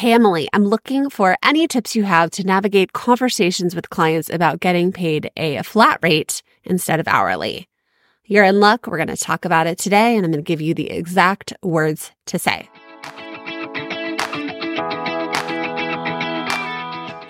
Hey, Emily, I'm looking for any tips you have to navigate conversations with clients about getting paid a flat rate instead of hourly. You're in luck. We're going to talk about it today, and I'm going to give you the exact words to say.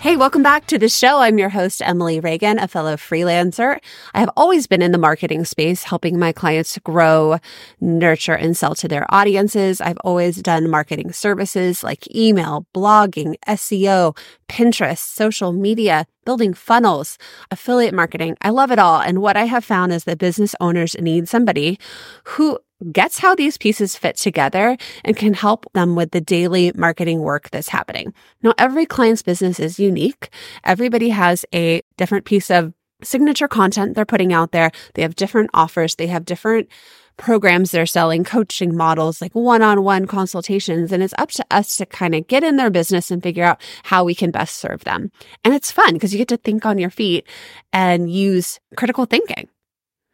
Hey, welcome back to the show. I'm your host, Emily Reagan, a fellow freelancer. I have always been in the marketing space, helping my clients grow, nurture, and sell to their audiences. I've always done marketing services like email, blogging, SEO, Pinterest, social media, building funnels, affiliate marketing. I love it all. And what I have found is that business owners need somebody who gets how these pieces fit together and can help them with the daily marketing work that's happening. Now, every client's business is unique. Everybody has a different piece of signature content they're putting out there. They have different offers. They have different programs they're selling, coaching models, like one on one consultations. And it's up to us to kind of get in their business and figure out how we can best serve them. And it's fun because you get to think on your feet and use critical thinking.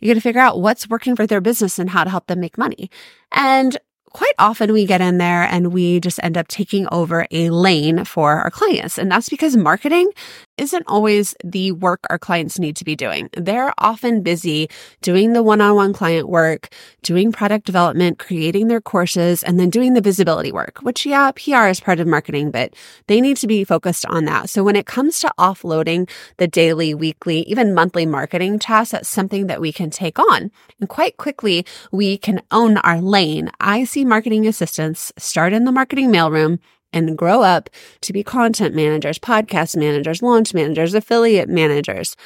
You got to figure out what's working for their business and how to help them make money. And quite often we get in there and we just end up taking over a lane for our clients. And that's because marketing isn't always the work our clients need to be doing. They're often busy doing the one on one client work, doing product development, creating their courses, and then doing the visibility work, which, yeah, PR is part of marketing, but they need to be focused on that. So when it comes to offloading the daily, weekly, even monthly marketing tasks, that's something that we can take on. And quite quickly, we can own our lane. I see marketing assistants start in the marketing mailroom and grow up to be content managers, podcast managers, launch managers, affiliate managers,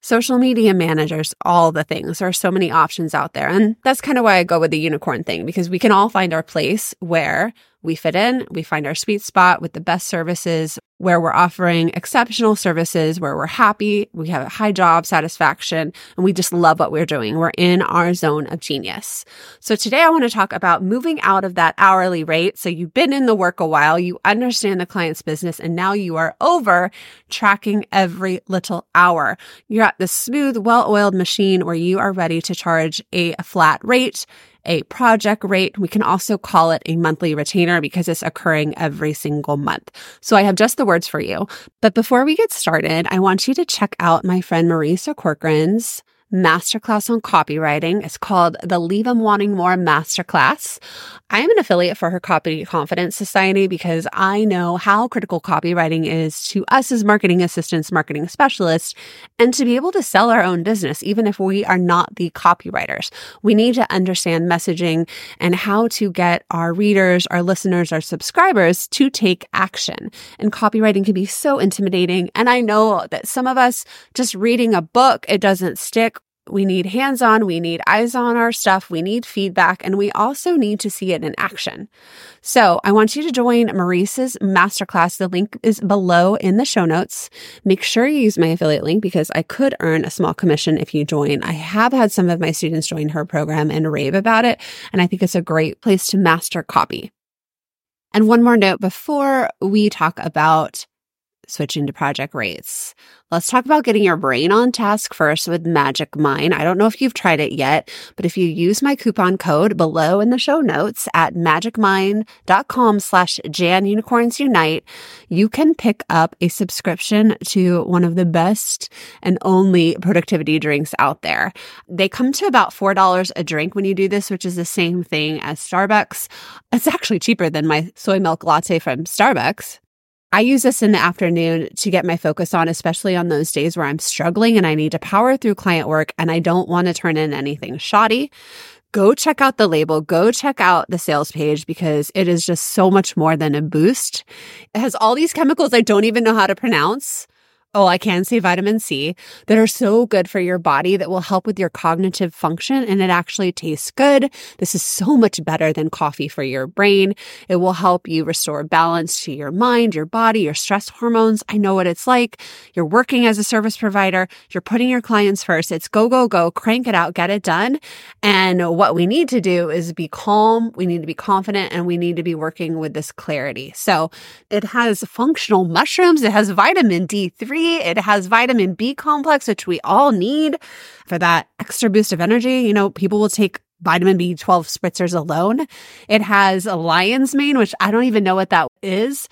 social media managers, all the things. There are so many options out there. And that's kind of why I go with the unicorn thing because we can all find our place where we fit in, we find our sweet spot with the best services, where we're offering exceptional services, where we're happy, we have a high job satisfaction, and we just love what we're doing. We're in our zone of genius. So today I want to talk about moving out of that hourly rate. So you've been in the work a while, you understand the client's business, and now you are over tracking every little hour. You're at the smooth, well oiled machine where you are ready to charge a flat rate a project rate. We can also call it a monthly retainer because it's occurring every single month. So I have just the words for you. But before we get started, I want you to check out my friend Marisa Corcoran's masterclass on copywriting. It's called the Leave Them Wanting More Masterclass. I am an affiliate for her Copy Confidence Society because I know how critical copywriting is to us as marketing assistants, marketing specialists, and to be able to sell our own business, even if we are not the copywriters. We need to understand messaging and how to get our readers, our listeners, our subscribers to take action. And copywriting can be so intimidating. And I know that some of us just reading a book, it doesn't stick we need hands on, we need eyes on our stuff, we need feedback, and we also need to see it in action. So I want you to join Marisa's masterclass. The link is below in the show notes. Make sure you use my affiliate link because I could earn a small commission if you join. I have had some of my students join her program and rave about it, and I think it's a great place to master copy. And one more note before we talk about switching to project rates. Let's talk about getting your brain on task first with Magic Mind. I don't know if you've tried it yet, but if you use my coupon code below in the show notes at magicmind.com slash Jan Unicorns Unite, you can pick up a subscription to one of the best and only productivity drinks out there. They come to about $4 a drink when you do this, which is the same thing as Starbucks. It's actually cheaper than my soy milk latte from Starbucks. I use this in the afternoon to get my focus on, especially on those days where I'm struggling and I need to power through client work and I don't want to turn in anything shoddy. Go check out the label, go check out the sales page because it is just so much more than a boost. It has all these chemicals I don't even know how to pronounce Oh, I can say vitamin C that are so good for your body that will help with your cognitive function and it actually tastes good. This is so much better than coffee for your brain. It will help you restore balance to your mind, your body, your stress hormones. I know what it's like. You're working as a service provider. You're putting your clients first. It's go, go, go, crank it out, get it done. And what we need to do is be calm. We need to be confident and we need to be working with this clarity. So it has functional mushrooms. It has vitamin D3 it has vitamin B complex, which we all need for that extra boost of energy. You know, people will take vitamin B12 spritzers alone. It has a lion's mane, which I don't even know what that is,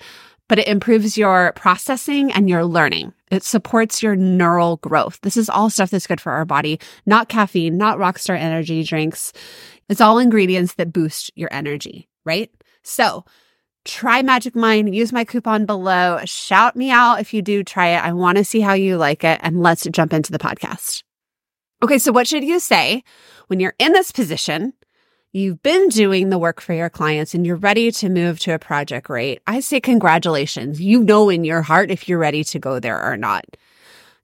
but it improves your processing and your learning. It supports your neural growth. This is all stuff that's good for our body, not caffeine, not Rockstar energy drinks. It's all ingredients that boost your energy, right? So try Magic Mind, use my coupon below. Shout me out if you do try it. I want to see how you like it. And let's jump into the podcast. Okay, so what should you say when you're in this position? You've been doing the work for your clients and you're ready to move to a project rate. I say congratulations. You know in your heart if you're ready to go there or not.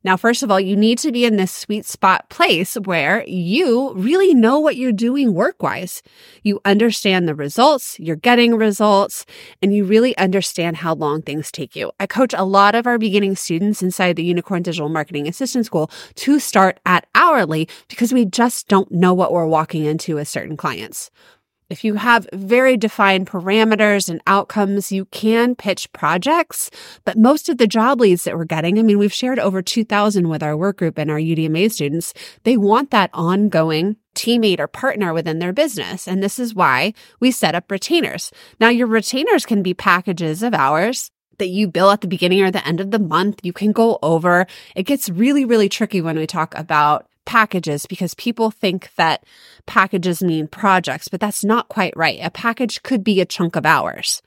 Now, first of all, you need to be in this sweet spot place where you really know what you're doing work wise. You understand the results, you're getting results, and you really understand how long things take you. I coach a lot of our beginning students inside the Unicorn Digital Marketing Assistant School to start at hourly because we just don't know what we're walking into with certain clients. If you have very defined parameters and outcomes, you can pitch projects. But most of the job leads that we're getting, I mean, we've shared over 2000 with our work group and our UDMA students. They want that ongoing teammate or partner within their business. And this is why we set up retainers. Now, your retainers can be packages of hours that you bill at the beginning or the end of the month. You can go over. It gets really, really tricky when we talk about packages because people think that packages mean projects, but that's not quite right. A package could be a chunk of hours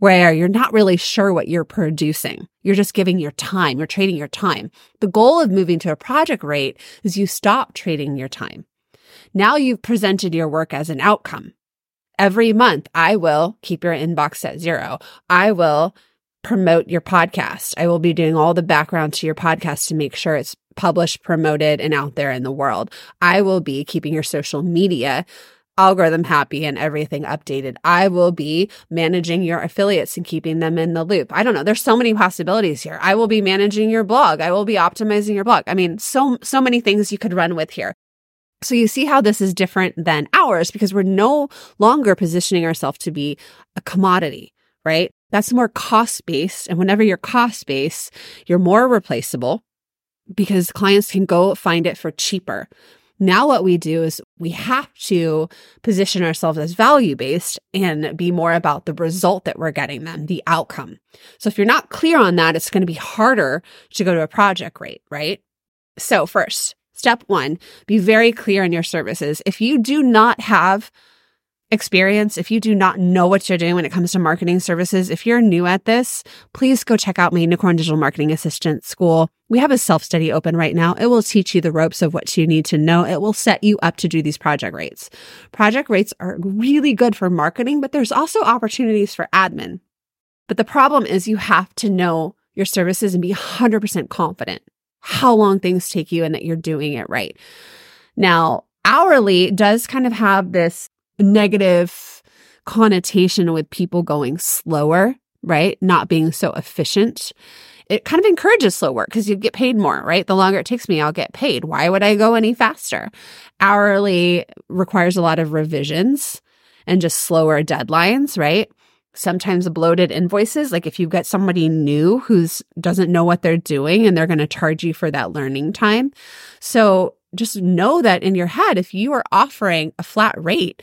where you're not really sure what you're producing. You're just giving your time. You're trading your time. The goal of moving to a project rate is you stop trading your time. Now you've presented your work as an outcome. Every month, I will keep your inbox at zero. I will promote your podcast. I will be doing all the background to your podcast to make sure it's published, promoted, and out there in the world. I will be keeping your social media algorithm happy and everything updated. I will be managing your affiliates and keeping them in the loop. I don't know. There's so many possibilities here. I will be managing your blog. I will be optimizing your blog. I mean, so, so many things you could run with here. So you see how this is different than hours because we're no longer positioning ourselves to be a commodity, right? That's more cost based. And whenever you're cost based, you're more replaceable because clients can go find it for cheaper. Now, what we do is we have to position ourselves as value based and be more about the result that we're getting them, the outcome. So, if you're not clear on that, it's going to be harder to go to a project rate, right? So, first, step one, be very clear on your services. If you do not have experience, if you do not know what you're doing when it comes to marketing services, if you're new at this, please go check out my Unicorn Digital Marketing Assistant School. We have a self study open right now. It will teach you the ropes of what you need to know. It will set you up to do these project rates. Project rates are really good for marketing, but there's also opportunities for admin. But the problem is you have to know your services and be 100% confident how long things take you and that you're doing it right. Now, hourly does kind of have this negative connotation with people going slower, right? Not being so efficient. It kind of encourages slow work because you get paid more, right? The longer it takes me, I'll get paid. Why would I go any faster? Hourly requires a lot of revisions and just slower deadlines, right? Sometimes bloated invoices. Like if you've got somebody new who's doesn't know what they're doing and they're going to charge you for that learning time. So just know that in your head, if you are offering a flat rate,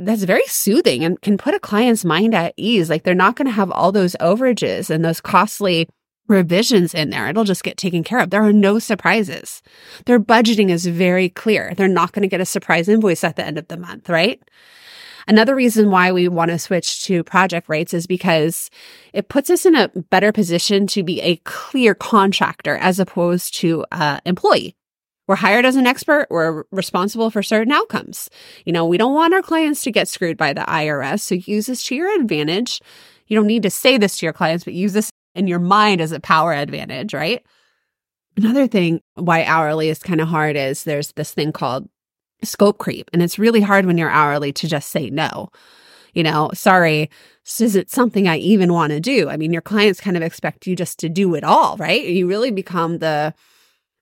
that's very soothing and can put a client's mind at ease. Like they're not going to have all those overages and those costly revisions in there. It'll just get taken care of. There are no surprises. Their budgeting is very clear. They're not going to get a surprise invoice at the end of the month, right? Another reason why we want to switch to project rates is because it puts us in a better position to be a clear contractor as opposed to uh, employee. We're hired as an expert. We're responsible for certain outcomes. You know, we don't want our clients to get screwed by the IRS. So use this to your advantage. You don't need to say this to your clients, but use this in your mind as a power advantage, right? Another thing why hourly is kind of hard is there's this thing called scope creep. And it's really hard when you're hourly to just say no. You know, sorry, this isn't something I even want to do. I mean, your clients kind of expect you just to do it all, right? You really become the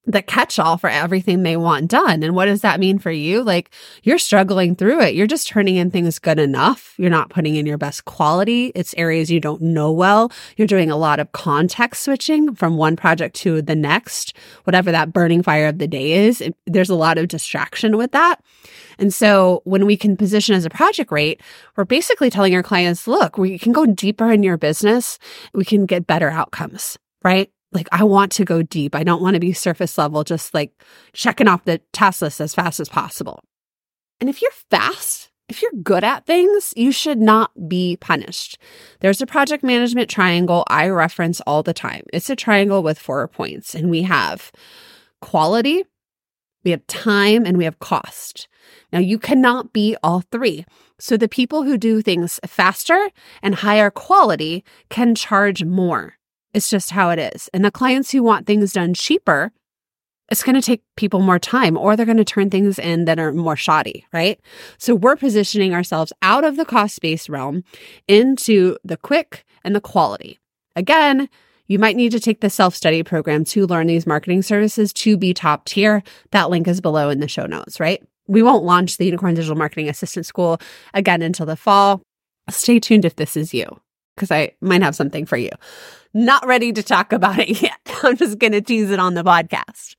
the catch all for everything they want done. And what does that mean for you? Like you're struggling through it. You're just turning in things good enough. You're not putting in your best quality. It's areas you don't know well. You're doing a lot of context switching from one project to the next, whatever that burning fire of the day is. It, there's a lot of distraction with that. And so when we can position as a project rate, we're basically telling our clients, look, we can go deeper in your business. We can get better outcomes, right? Like I want to go deep. I don't want to be surface level, just like checking off the task list as fast as possible. And if you're fast, if you're good at things, you should not be punished. There's a project management triangle I reference all the time. It's a triangle with four points, and we have quality, we have time, and we have cost. Now, you cannot be all three. So, the people who do things faster and higher quality can charge more. It's just how it is. And the clients who want things done cheaper, it's going to take people more time or they're going to turn things in that are more shoddy, right? So we're positioning ourselves out of the cost based realm into the quick and the quality. Again, you might need to take the self study program to learn these marketing services to be top tier. That link is below in the show notes, right? We won't launch the Unicorn Digital Marketing Assistant School again until the fall. Stay tuned if this is you, because I might have something for you. Not ready to talk about it yet. I'm just going to tease it on the podcast.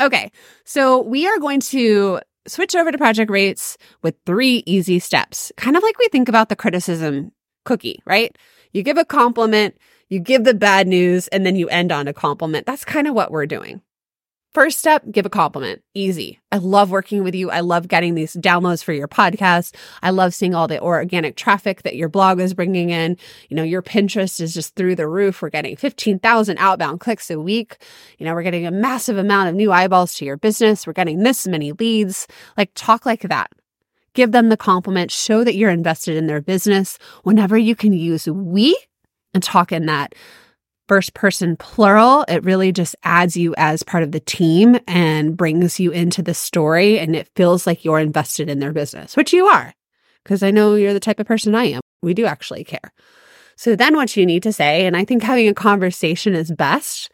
Okay. So we are going to switch over to project rates with three easy steps, kind of like we think about the criticism cookie, right? You give a compliment, you give the bad news, and then you end on a compliment. That's kind of what we're doing. First step, give a compliment. Easy. I love working with you. I love getting these downloads for your podcast. I love seeing all the organic traffic that your blog is bringing in. You know, your Pinterest is just through the roof. We're getting 15,000 outbound clicks a week. You know, we're getting a massive amount of new eyeballs to your business. We're getting this many leads. Like, talk like that. Give them the compliment. Show that you're invested in their business. Whenever you can use we and talk in that first person plural, it really just adds you as part of the team and brings you into the story. And it feels like you're invested in their business, which you are, because I know you're the type of person I am. We do actually care. So then what you need to say, and I think having a conversation is best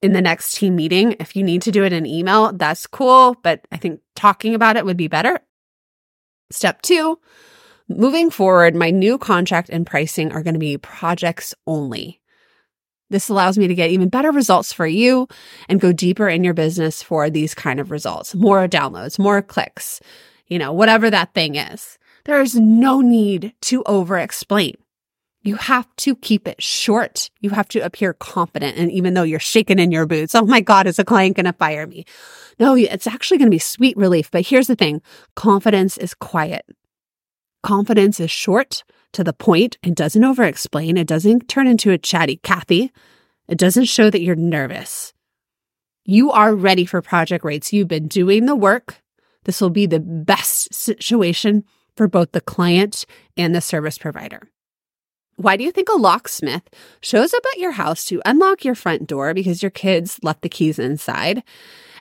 in the next team meeting. If you need to do it in email, that's cool, but I think talking about it would be better. Step two, moving forward, my new contract and pricing are going to be projects only. This allows me to get even better results for you and go deeper in your business for these kind of results, more downloads, more clicks, you know, whatever that thing is. There is no need to over explain. You have to keep it short. You have to appear confident. And even though you're shaking in your boots, oh my God, is a client going to fire me? No, it's actually going to be sweet relief. But here's the thing confidence is quiet. Confidence is short to the point. It doesn't over explain. It doesn't turn into a chatty Kathy. It doesn't show that you're nervous. You are ready for project rates. You've been doing the work. This will be the best situation for both the client and the service provider. Why do you think a locksmith shows up at your house to unlock your front door because your kids left the keys inside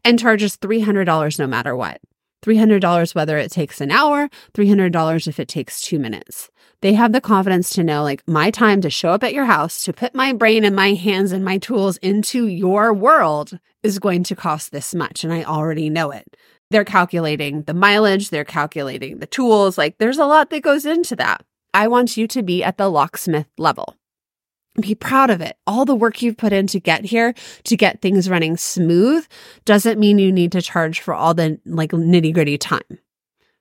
and charges $300 no matter what? $300 whether it takes an hour, $300 if it takes two minutes. They have the confidence to know, like, my time to show up at your house, to put my brain and my hands and my tools into your world is going to cost this much. And I already know it. They're calculating the mileage, they're calculating the tools. Like, there's a lot that goes into that. I want you to be at the locksmith level be proud of it. All the work you've put in to get here, to get things running smooth, doesn't mean you need to charge for all the like nitty gritty time.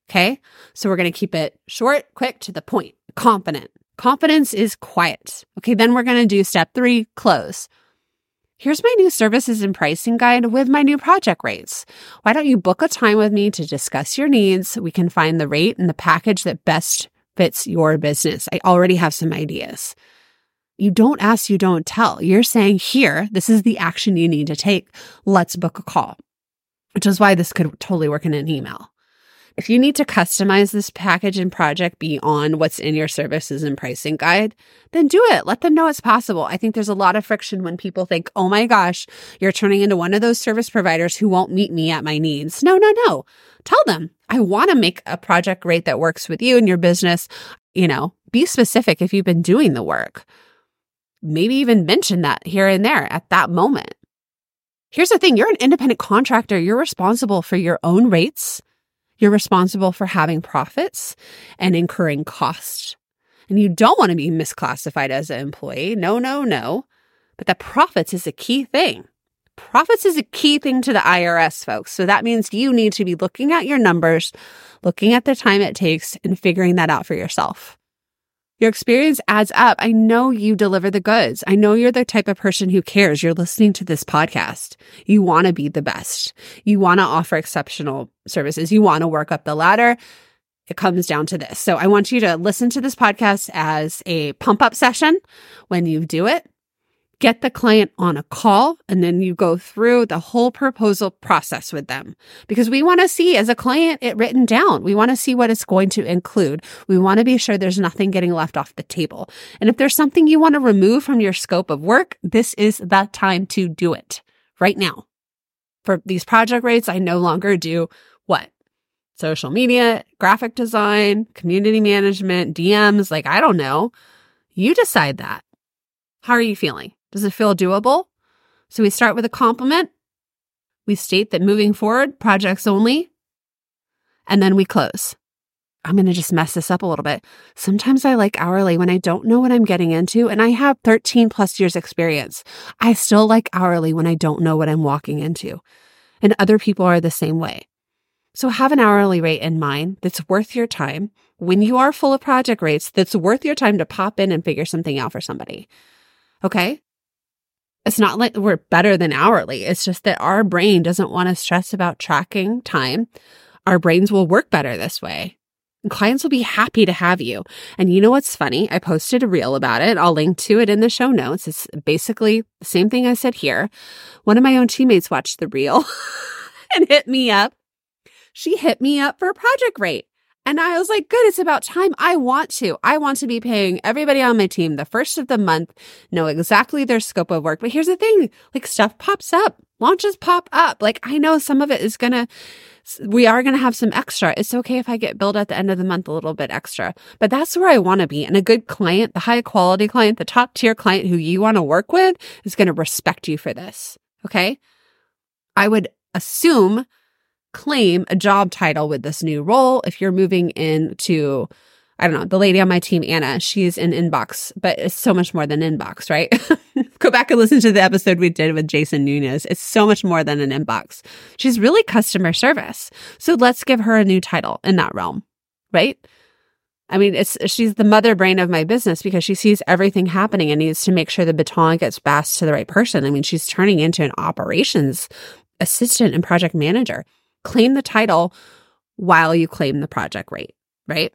Okay. So we're going to keep it short, quick, to the point, confident. Confidence is quiet. Okay. Then we're going to do step three close. Here's my new services and pricing guide with my new project rates. Why don't you book a time with me to discuss your needs? We can find the rate and the package that best fits your business. I already have some ideas. You don't ask, you don't tell. You're saying, here, this is the action you need to take. Let's book a call, which is why this could totally work in an email. If you need to customize this package and project beyond what's in your services and pricing guide, then do it. Let them know it's possible. I think there's a lot of friction when people think, oh my gosh, you're turning into one of those service providers who won't meet me at my needs. No, no, no. Tell them, I want to make a project rate that works with you and your business. You know, be specific if you've been doing the work. Maybe even mention that here and there at that moment. Here's the thing you're an independent contractor, you're responsible for your own rates you're responsible for having profits and incurring costs. And you don't want to be misclassified as an employee. No, no, no. But the profits is a key thing. Profits is a key thing to the IRS, folks. So that means you need to be looking at your numbers, looking at the time it takes, and figuring that out for yourself. Your experience adds up. I know you deliver the goods. I know you're the type of person who cares. You're listening to this podcast. You want to be the best. You want to offer exceptional services. You want to work up the ladder. It comes down to this. So I want you to listen to this podcast as a pump up session when you do it get the client on a call and then you go through the whole proposal process with them because we want to see as a client it written down. We want to see what it's going to include. We want to be sure there's nothing getting left off the table. And if there's something you want to remove from your scope of work, this is the time to do it right now. For these project rates, I no longer do what? Social media, graphic design, community management, DMs. Like, I don't know. You decide that. How are you feeling? Does it feel doable? So we start with a compliment. We state that moving forward, projects only. And then we close. I'm going to just mess this up a little bit. Sometimes I like hourly when I don't know what I'm getting into and I have 13 plus years experience. I still like hourly when I don't know what I'm walking into. And other people are the same way. So have an hourly rate in mind that's worth your time when you are full of project rates that's worth your time to pop in and figure something out for somebody. Okay. It's not like we're better than hourly. It's just that our brain doesn't want to stress about tracking time. Our brains will work better this way. Clients will be happy to have you. And you know what's funny? I posted a reel about it. I'll link to it in the show notes. It's basically the same thing I said here. One of my own teammates watched the reel and hit me up. She hit me up for a project rate. And I was like, good, it's about time. I want to. I want to be paying everybody on my team the first of the month, know exactly their scope of work. But here's the thing like stuff pops up, launches pop up. Like I know some of it is going to, we are going to have some extra. It's okay if I get billed at the end of the month a little bit extra, but that's where I want to be. And a good client, the high quality client, the top tier client who you want to work with is going to respect you for this. Okay. I would assume claim a job title with this new role. If you're moving into, I don't know, the lady on my team, Anna, she's in inbox, but it's so much more than inbox, right? Go back and listen to the episode we did with Jason Nunez. It's so much more than an inbox. She's really customer service. So let's give her a new title in that realm, right? I mean, it's she's the mother brain of my business because she sees everything happening and needs to make sure the baton gets passed to the right person. I mean, she's turning into an operations assistant and project manager claim the title while you claim the project rate, right?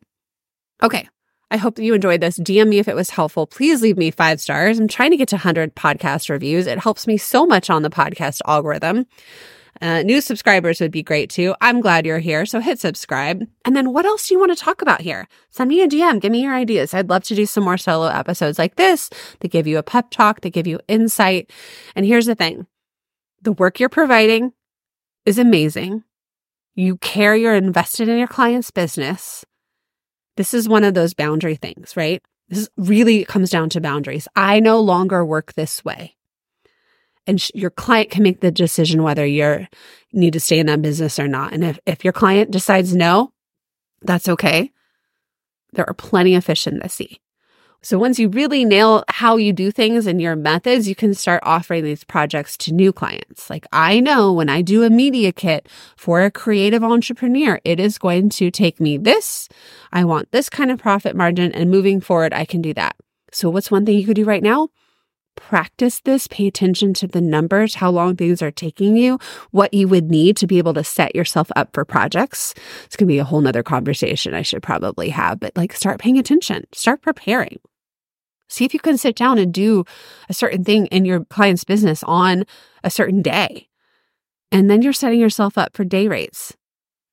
Okay. I hope that you enjoyed this. DM me if it was helpful. Please leave me five stars. I'm trying to get to 100 podcast reviews. It helps me so much on the podcast algorithm. Uh, new subscribers would be great too. I'm glad you're here. So hit subscribe. And then what else do you want to talk about here? Send me a DM. Give me your ideas. I'd love to do some more solo episodes like this that give you a pep talk, that give you insight. And here's the thing the work you're providing is amazing you care, you're invested in your client's business. This is one of those boundary things, right? This really comes down to boundaries. I no longer work this way. And sh- your client can make the decision whether you need to stay in that business or not. And if, if your client decides no, that's okay. There are plenty of fish in the sea. So once you really nail how you do things and your methods, you can start offering these projects to new clients. Like I know when I do a media kit for a creative entrepreneur, it is going to take me this. I want this kind of profit margin and moving forward, I can do that. So what's one thing you could do right now? Practice this, pay attention to the numbers, how long things are taking you, what you would need to be able to set yourself up for projects. It's going to be a whole nother conversation I should probably have, but like start paying attention, start preparing. See if you can sit down and do a certain thing in your client's business on a certain day. And then you're setting yourself up for day rates.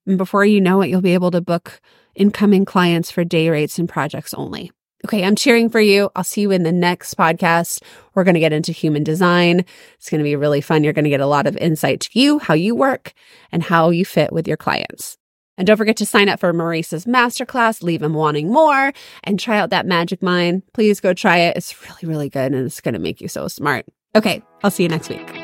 And before you know it, you'll be able to book incoming clients for day rates and projects only. Okay, I'm cheering for you. I'll see you in the next podcast. We're going to get into human design. It's going to be really fun. You're going to get a lot of insight to you, how you work, and how you fit with your clients. And don't forget to sign up for Marisa's masterclass, Leave Him Wanting More, and try out that Magic Mind. Please go try it. It's really, really good and it's going to make you so smart. Okay, I'll see you next week.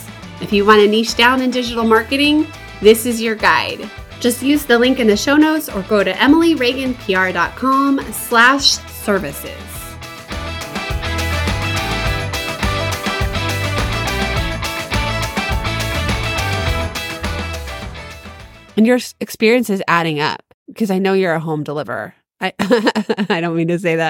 If you want to niche down in digital marketing, this is your guide. Just use the link in the show notes or go to emilyreaganpr.com slash services. And your experience is adding up because I know you're a home deliverer. I, I don't mean to say that